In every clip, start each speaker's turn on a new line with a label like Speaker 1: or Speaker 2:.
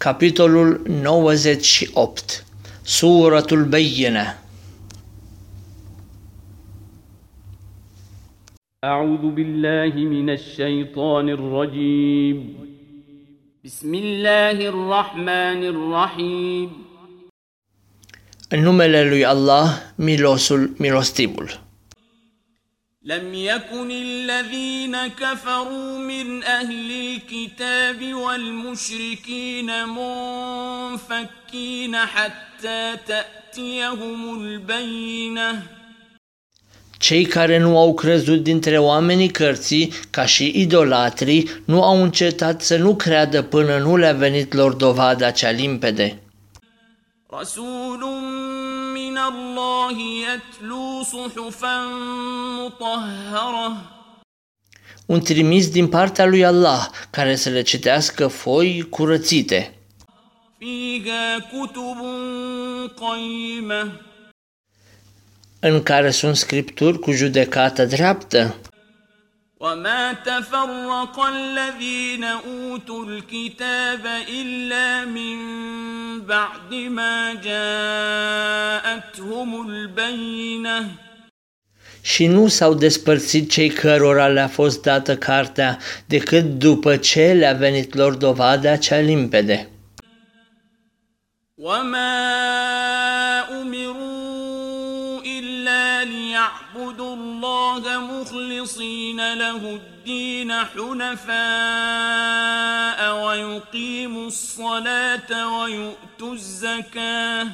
Speaker 1: Capitolul 98 Suratul Bayyinah
Speaker 2: أعوذ بالله من الشيطان الرجيم بسم الله الرحمن الرحيم
Speaker 1: În numele lui Allah, milosul, milostivul.
Speaker 2: لم يكن الذين كفروا من أهل الكتاب والمشركين منفكين حتى تأتيهم البينة
Speaker 1: Cei care nu au crezut dintre oamenii cărții, ca și idolatrii, nu au încetat să nu creadă până nu le-a venit lor dovada cea limpede.
Speaker 2: رسول من الله يتلو صحفا مطهرة
Speaker 1: Un trimis din partea lui Allah, care să le citească foi curățite,
Speaker 2: فيها كتب قيمة
Speaker 1: în care sunt scripturi cu judecată dreaptă.
Speaker 2: وما تفرق الذين أوتوا الكتاب إلا من بعد ما جاءتهم البينة
Speaker 1: Și nu s-au despărțit cei cărora le-a fost dată cartea decât după ce le-a venit lor dovada cea limpede.
Speaker 2: وما الله مخلصين له الدين حنفاء ويقيموا الصلاة ويؤتوا الزكاة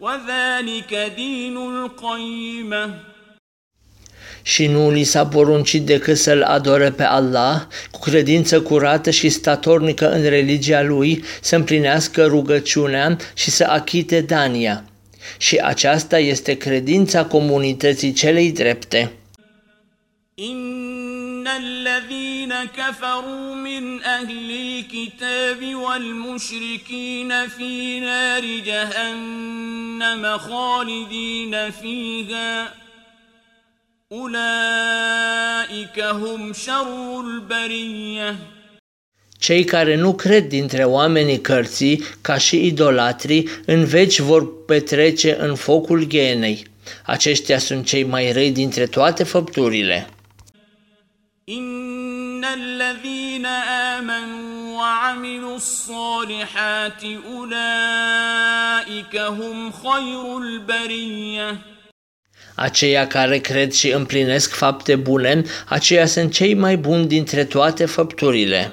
Speaker 2: وذلك دين القيمة
Speaker 1: Și nu li s-a poruncit decât să-L adore pe Allah cu credință curată și statornică în religia Lui, să împlinească rugăciunea și să achite dania. Și aceasta este credința comunității celei drepte.
Speaker 2: إن الذين كفروا من أهل الكتاب والمشركين في نار جهنم خالدين فيها أولئك هم شر البرية
Speaker 1: Cei care nu cred dintre oamenii cărții, ca și idolatrii, în veci vor petrece în focul ghenei. Aceștia sunt cei mai răi dintre toate făpturile.
Speaker 2: إن الذين آمنوا وعملوا الصالحات أولئك هم خير البرية
Speaker 1: Aceia care cred și împlinesc fapte bune, aceia sunt cei mai buni dintre toate făpturile.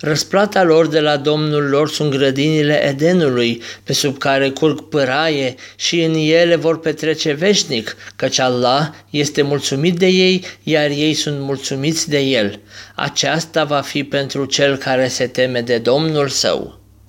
Speaker 1: Răsplata lor de la Domnul lor sunt grădinile Edenului, pe sub care curg pâraie și în ele vor petrece veșnic, căci Allah este mulțumit de ei, iar ei sunt mulțumiți de El. Aceasta va fi pentru cel care se teme de Domnul său.